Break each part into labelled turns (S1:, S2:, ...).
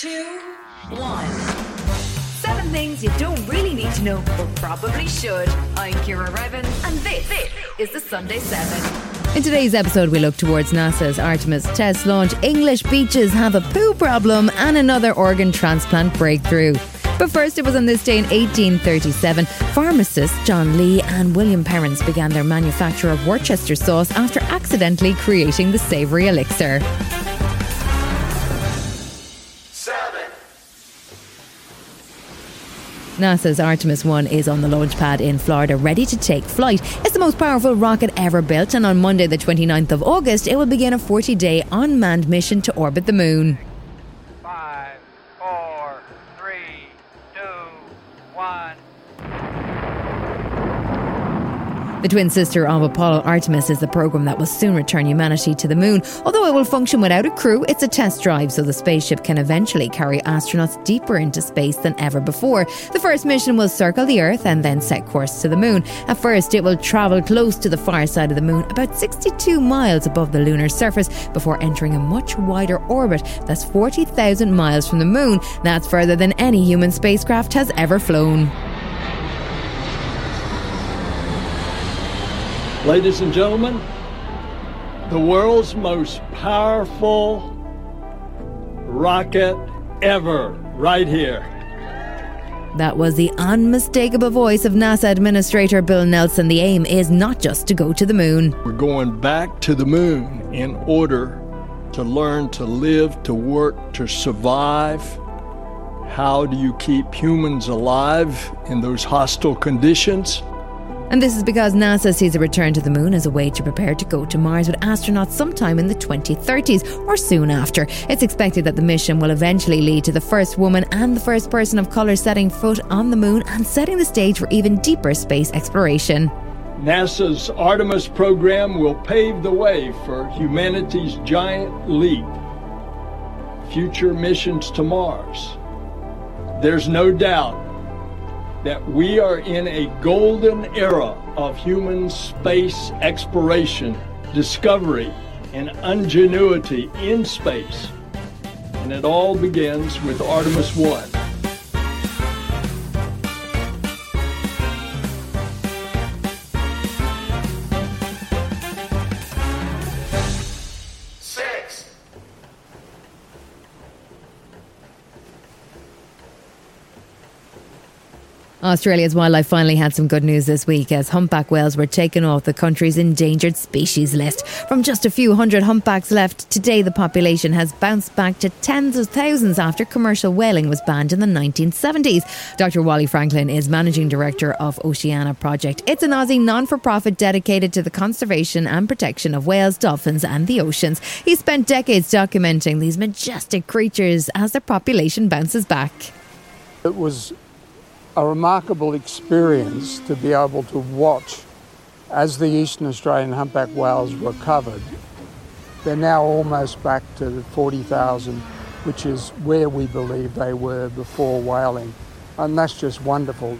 S1: two, one. Seven things you don't really need to know, but probably should. I'm Ciara Revins, and this, this is the Sunday 7.
S2: In today's episode, we look towards NASA's Artemis test launch. English beaches have a poo problem, and another organ transplant breakthrough. But first, it was on this day in 1837, pharmacists John Lee and William Perrins began their manufacture of Worcester sauce after accidentally creating the savoury elixir. NASA's Artemis 1 is on the launch pad in Florida, ready to take flight. It's the most powerful rocket ever built, and on Monday, the 29th of August, it will begin a 40 day unmanned mission to orbit the moon. The twin sister of Apollo Artemis is the program that will soon return humanity to the moon. Although it will function without a crew, it's a test drive so the spaceship can eventually carry astronauts deeper into space than ever before. The first mission will circle the Earth and then set course to the moon. At first, it will travel close to the far side of the moon, about 62 miles above the lunar surface, before entering a much wider orbit that's 40,000 miles from the moon. That's further than any human spacecraft has ever flown.
S3: Ladies and gentlemen, the world's most powerful rocket ever, right here.
S2: That was the unmistakable voice of NASA Administrator Bill Nelson. The aim is not just to go to the moon.
S3: We're going back to the moon in order to learn to live, to work, to survive. How do you keep humans alive in those hostile conditions?
S2: And this is because NASA sees a return to the moon as a way to prepare to go to Mars with astronauts sometime in the 2030s or soon after. It's expected that the mission will eventually lead to the first woman and the first person of colour setting foot on the moon and setting the stage for even deeper space exploration.
S3: NASA's Artemis program will pave the way for humanity's giant leap. Future missions to Mars. There's no doubt that we are in a golden era of human space exploration, discovery, and ingenuity in space. And it all begins with Artemis 1.
S2: Australia's wildlife finally had some good news this week as humpback whales were taken off the country's endangered species list. From just a few hundred humpbacks left, today the population has bounced back to tens of thousands after commercial whaling was banned in the 1970s. Dr. Wally Franklin is managing director of Oceania Project. It's an Aussie non for profit dedicated to the conservation and protection of whales, dolphins, and the oceans. He spent decades documenting these majestic creatures as their population bounces back.
S4: It was a remarkable experience to be able to watch as the Eastern Australian humpback whales recovered. They're now almost back to 40,000, which is where we believe they were before whaling. And that's just wonderful.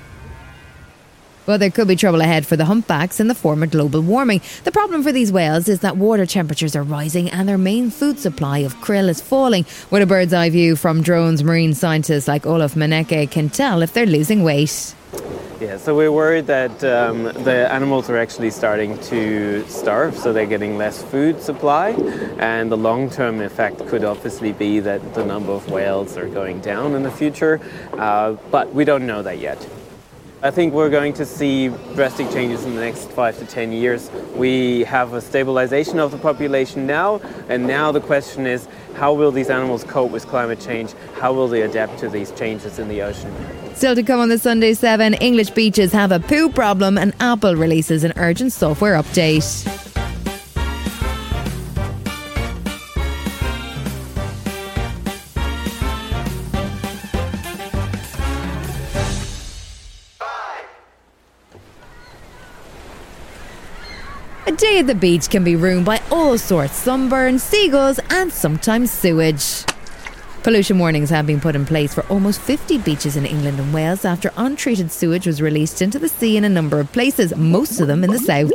S2: Well, there could be trouble ahead for the humpbacks in the form of global warming. The problem for these whales is that water temperatures are rising and their main food supply of krill is falling. With a bird's eye view from drones, marine scientists like Olaf Meynecke can tell if they're losing weight.
S5: Yeah, so we're worried that um, the animals are actually starting to starve, so they're getting less food supply, and the long-term effect could obviously be that the number of whales are going down in the future, uh, but we don't know that yet. I think we're going to see drastic changes in the next five to ten years. We have a stabilization of the population now, and now the question is how will these animals cope with climate change? How will they adapt to these changes in the ocean?
S2: Still to come on the Sunday 7, English beaches have a poo problem, and Apple releases an urgent software update. At the beach can be ruined by all sorts sunburn, seagulls, and sometimes sewage. Pollution warnings have been put in place for almost 50 beaches in England and Wales after untreated sewage was released into the sea in a number of places, most of them in the south.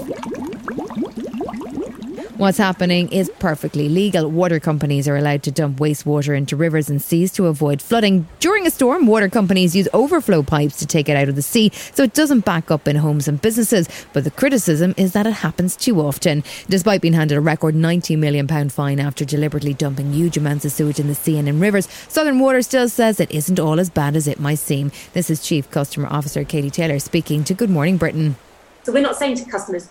S2: What's happening is perfectly legal. Water companies are allowed to dump wastewater into rivers and seas to avoid flooding. During a storm, water companies use overflow pipes to take it out of the sea so it doesn't back up in homes and businesses. But the criticism is that it happens too often. Despite being handed a record £90 million fine after deliberately dumping huge amounts of sewage in the sea and in rivers, Southern Water still says it isn't all as bad as it might seem. This is Chief Customer Officer Katy Taylor speaking to Good Morning Britain.
S6: So we're not saying to customers,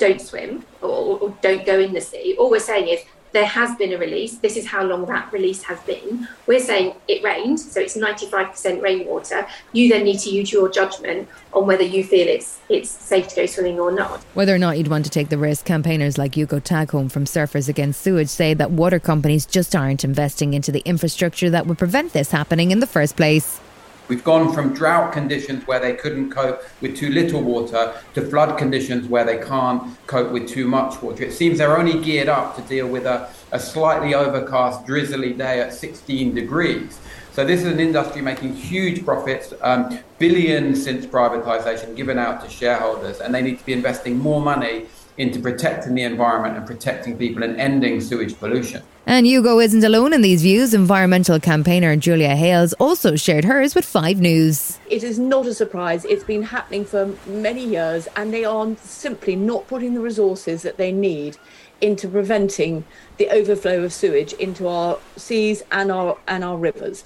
S6: don't swim or, or don't go in the sea. All we're saying is there has been a release. This is how long that release has been. We're saying it rained, so it's 95% rainwater. You then need to use your judgment on whether you feel it's it's safe to go swimming or not.
S2: Whether or not you'd want to take the risk, campaigners like Hugo Tagholm from Surfers Against Sewage say that water companies just aren't investing into the infrastructure that would prevent this happening in the first place.
S7: We've gone from drought conditions where they couldn't cope with too little water to flood conditions where they can't cope with too much water. It seems they're only geared up to deal with a, a slightly overcast, drizzly day at 16 degrees. So this is an industry making huge profits, um, billions since privatization given out to shareholders, and they need to be investing more money into protecting the environment and protecting people and ending sewage pollution.
S2: And Hugo isn't alone in these views. Environmental campaigner Julia Hailes also shared hers with Five News.
S8: It is not a surprise. It's been happening for many years, and they are simply not putting the resources that they need into preventing the overflow of sewage into our seas and our and our rivers.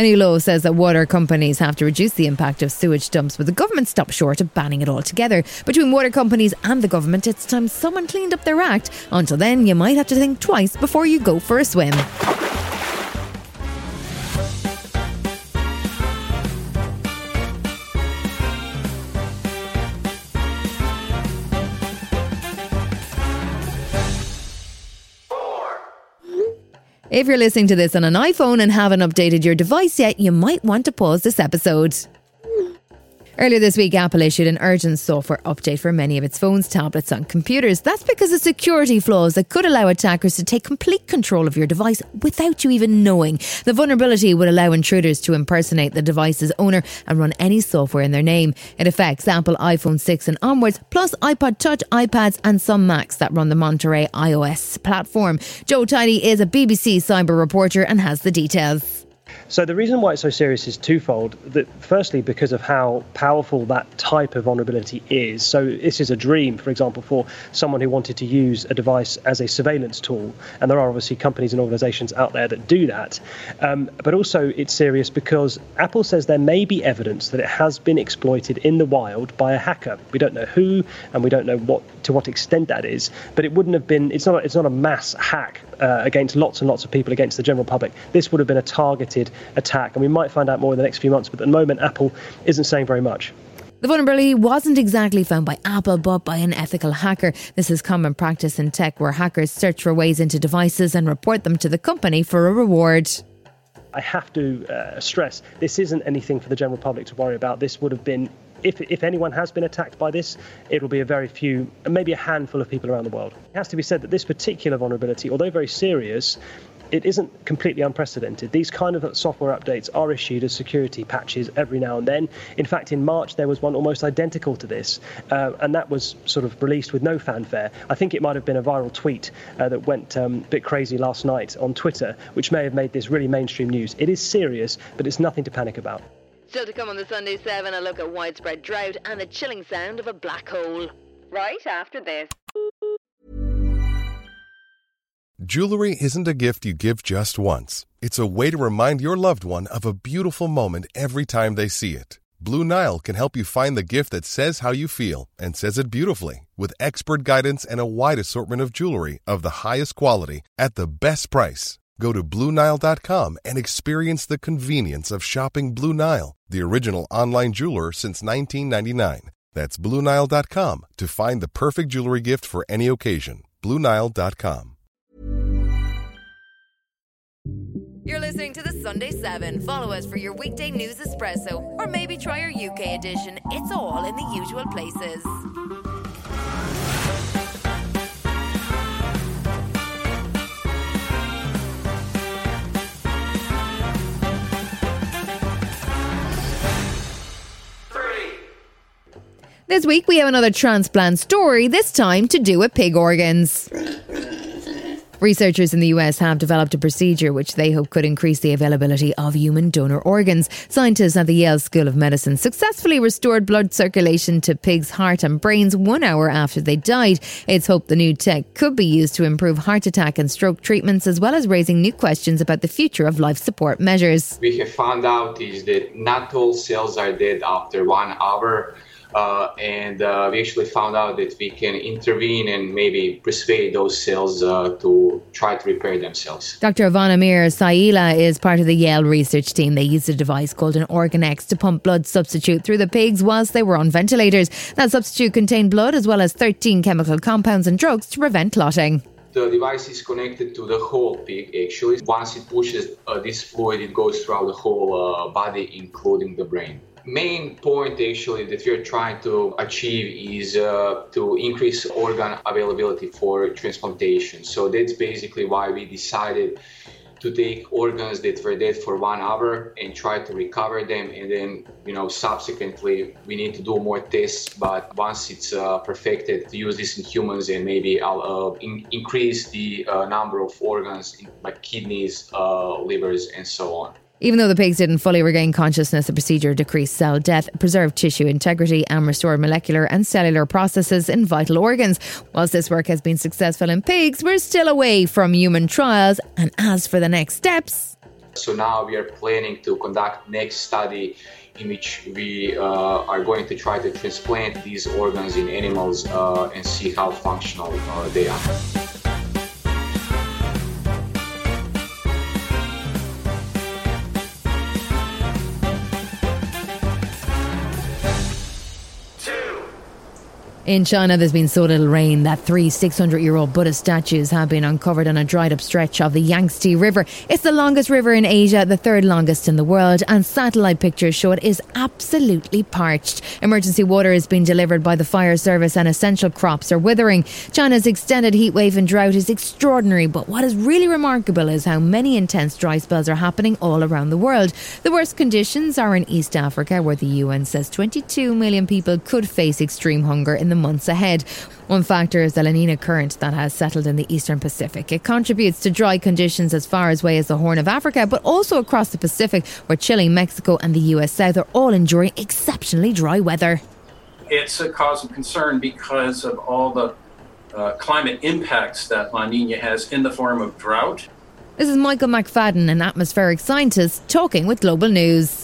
S2: A new law says that water companies have to reduce the impact of sewage dumps, but the government stopped short of banning it altogether. Between water companies and the government, it's time someone cleaned up their act. Until then, you might have to think twice before you go for a swim. If you're listening to this on an iPhone and haven't updated your device yet, you might want to pause this episode. Earlier this week, Apple issued an urgent software update for many of its phones, tablets, and computers. That's because of security flaws that could allow attackers to take complete control of your device without you even knowing. The vulnerability would allow intruders to impersonate the device's owner and run any software in their name. It affects Apple iPhone 6 and onwards, plus iPod Touch, iPads, and some Macs that run the Monterey iOS platform. Joe Tidy is a BBC cyber reporter and has the details.
S9: So the reason why it's so serious is twofold. That firstly, because of how powerful that type of vulnerability is. So this is a dream, for example, for someone who wanted to use a device as a surveillance tool, and there are obviously companies and organisations out there that do that. Um, but also, it's serious because Apple says there may be evidence that it has been exploited in the wild by a hacker. We don't know who, and we don't know what to what extent that is. But it wouldn't have been. It's not. It's not a mass hack uh, against lots and lots of people against the general public. This would have been a targeted attack, and we might find out more in the next few months. But at the moment, Apple isn't saying very much.
S2: The vulnerability wasn't exactly found by Apple, but by an ethical hacker. This is common practice in tech where hackers search for ways into devices and report them to the company for a reward.
S9: I have to uh, stress this isn't anything for the general public to worry about. This would have been, if, if anyone has been attacked by this, it will be a very few, maybe a handful of people around the world. It has to be said that this particular vulnerability, although very serious, it isn't completely unprecedented. These kind of software updates are issued as security patches every now and then. In fact, in March, there was one almost identical to this, uh, and that was sort of released with no fanfare. I think it might have been a viral tweet uh, that went um, a bit crazy last night on Twitter, which may have made this really mainstream news. It is serious, but it's nothing to panic about.
S10: Still to come on the Sunday 7, a look at widespread drought and the chilling sound of a black hole. Right after this.
S11: Jewelry isn't a gift you give just once. It's a way to remind your loved one of a beautiful moment every time they see it. Blue Nile can help you find the gift that says how you feel and says it beautifully with expert guidance and a wide assortment of jewelry of the highest quality at the best price. Go to BlueNile.com and experience the convenience of shopping Blue Nile, the original online jeweler since 1999. That's BlueNile.com to find the perfect jewelry gift for any occasion. BlueNile.com.
S1: You're listening to the Sunday 7. Follow us for your weekday news espresso, or maybe try our UK edition. It's all in the usual places.
S2: This week we have another transplant story, this time to do with pig organs. Researchers in the US have developed a procedure which they hope could increase the availability of human donor organs. Scientists at the Yale School of Medicine successfully restored blood circulation to pigs' heart and brains one hour after they died. It's hoped the new tech could be used to improve heart attack and stroke treatments as well as raising new questions about the future of life support measures.
S12: We have found out is that not all cells are dead after one hour. Uh, and uh, we actually found out that we can intervene and maybe persuade those cells uh, to try to repair themselves.
S2: Dr. Zvonimir Vrselja is part of the Yale research team. They used a device called an OrganEx to pump blood substitute through the pigs whilst they were on ventilators. That substitute contained blood as well as 13 chemical compounds and drugs to prevent clotting
S12: the device is connected to the whole pig actually. Once it pushes uh, this fluid, it goes throughout the whole uh, body, including the brain main point actually that we're trying to achieve is uh, to increase organ availability for transplantation. So that's basically why we decided to take organs that were dead for one hour and try to recover them. And then you know subsequently we need to do more tests. But once it's uh, perfected to use this in humans and maybe i'll uh, in- increase the uh, number of organs like kidneys uh, livers and so on
S2: even though the pigs didn't fully regain consciousness, the procedure decreased cell death, preserved tissue integrity, and restored molecular and cellular processes in vital organs. Whilst this work has been successful in pigs, we're still away from human trials. And as for the next steps,
S12: so now we are planning to conduct next study in which we uh, are going to try to transplant these organs in animals uh, and see how functional uh, they are.
S2: In China, there's been so little rain that three 600 year old Buddhist statues have been uncovered on a dried up stretch of the Yangtze River. It's the longest river in Asia, the third longest in the world, and satellite pictures show it is absolutely parched. Emergency water is being delivered by the fire service, and essential crops are withering. China's extended heatwave and drought is extraordinary, but what is really remarkable is how many intense dry spells are happening all around the world. The worst conditions are in East Africa, where the UN says 22 million people could face extreme hunger in the months ahead. One factor is the La Nina current that has settled in the eastern Pacific. It contributes to dry conditions as far away as the Horn of Africa, but also across the Pacific, where Chile, Mexico, and the US South are all enduring exceptionally dry weather.
S13: It's a cause of concern because of all the uh, climate impacts that La Nina has in the form of drought.
S2: This is Michael McPhaden, an atmospheric scientist, talking with Global News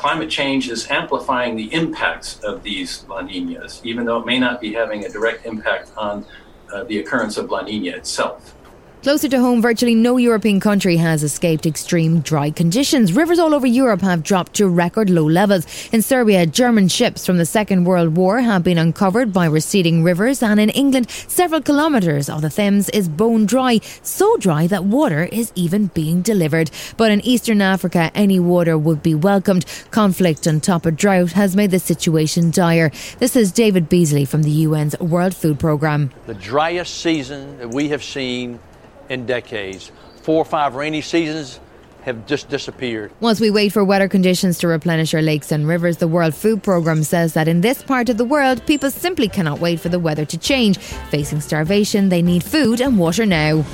S13: climate change is amplifying the impacts of these La Ninas, even though it may not be having a direct impact on uh, the occurrence of La Nina itself.
S2: Closer to home, virtually no European country has escaped extreme dry conditions. Rivers all over Europe have dropped to record low levels. In Serbia, German ships from the Second World War have been uncovered by receding rivers, and in England, several kilometres of the Thames is bone dry, so dry that water is even being delivered. But in Eastern Africa, any water would be welcomed. Conflict on top of drought has made the situation dire. This is David Beasley from the UN's World Food Programme.
S14: The driest season that we have seen in decades. Four or five rainy seasons have just disappeared.
S2: Once we wait for wetter conditions to replenish our lakes and rivers, the World Food Programme says that in this part of the world, people simply cannot wait for the weather to change. Facing starvation, they need food and water now.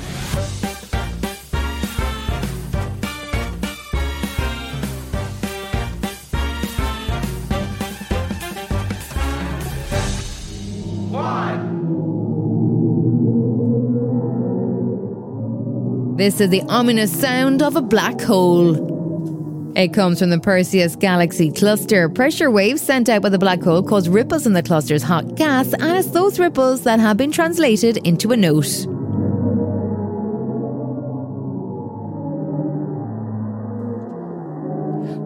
S2: This is the ominous sound of a black hole. It comes from the Perseus galaxy cluster. Pressure waves sent out by the black hole cause ripples in the cluster's hot gas, and it's those ripples that have been translated into a note.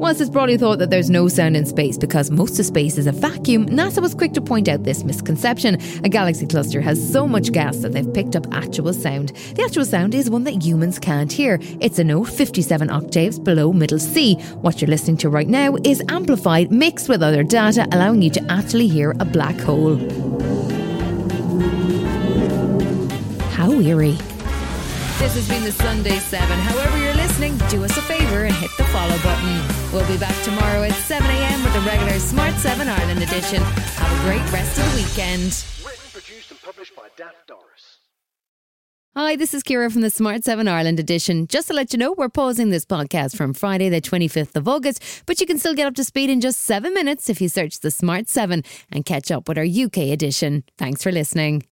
S2: Whilst it's broadly thought that there's no sound in space because most of space is a vacuum, NASA was quick to point out this misconception. A galaxy cluster has so much gas that they've picked up actual sound. The actual sound is one that humans can't hear. It's a note 57 octaves below middle C. What you're listening to right now is amplified, mixed with other data, allowing you to actually hear a black hole. How eerie. This has been the Sunday 7. However, you're listening, do us a favour and hit the follow button. We'll be back tomorrow at 7 a.m. with the regular Smart 7 Ireland edition. Have a great rest of the weekend. Written, produced, and published by Daft Doris. Hi, this is Ciara from the Smart 7 Ireland edition. Just to let you know, we're pausing this podcast from Friday, the 25th of August, but you can still get up to speed in just seven minutes if you search the Smart 7 and catch up with our UK edition. Thanks for listening.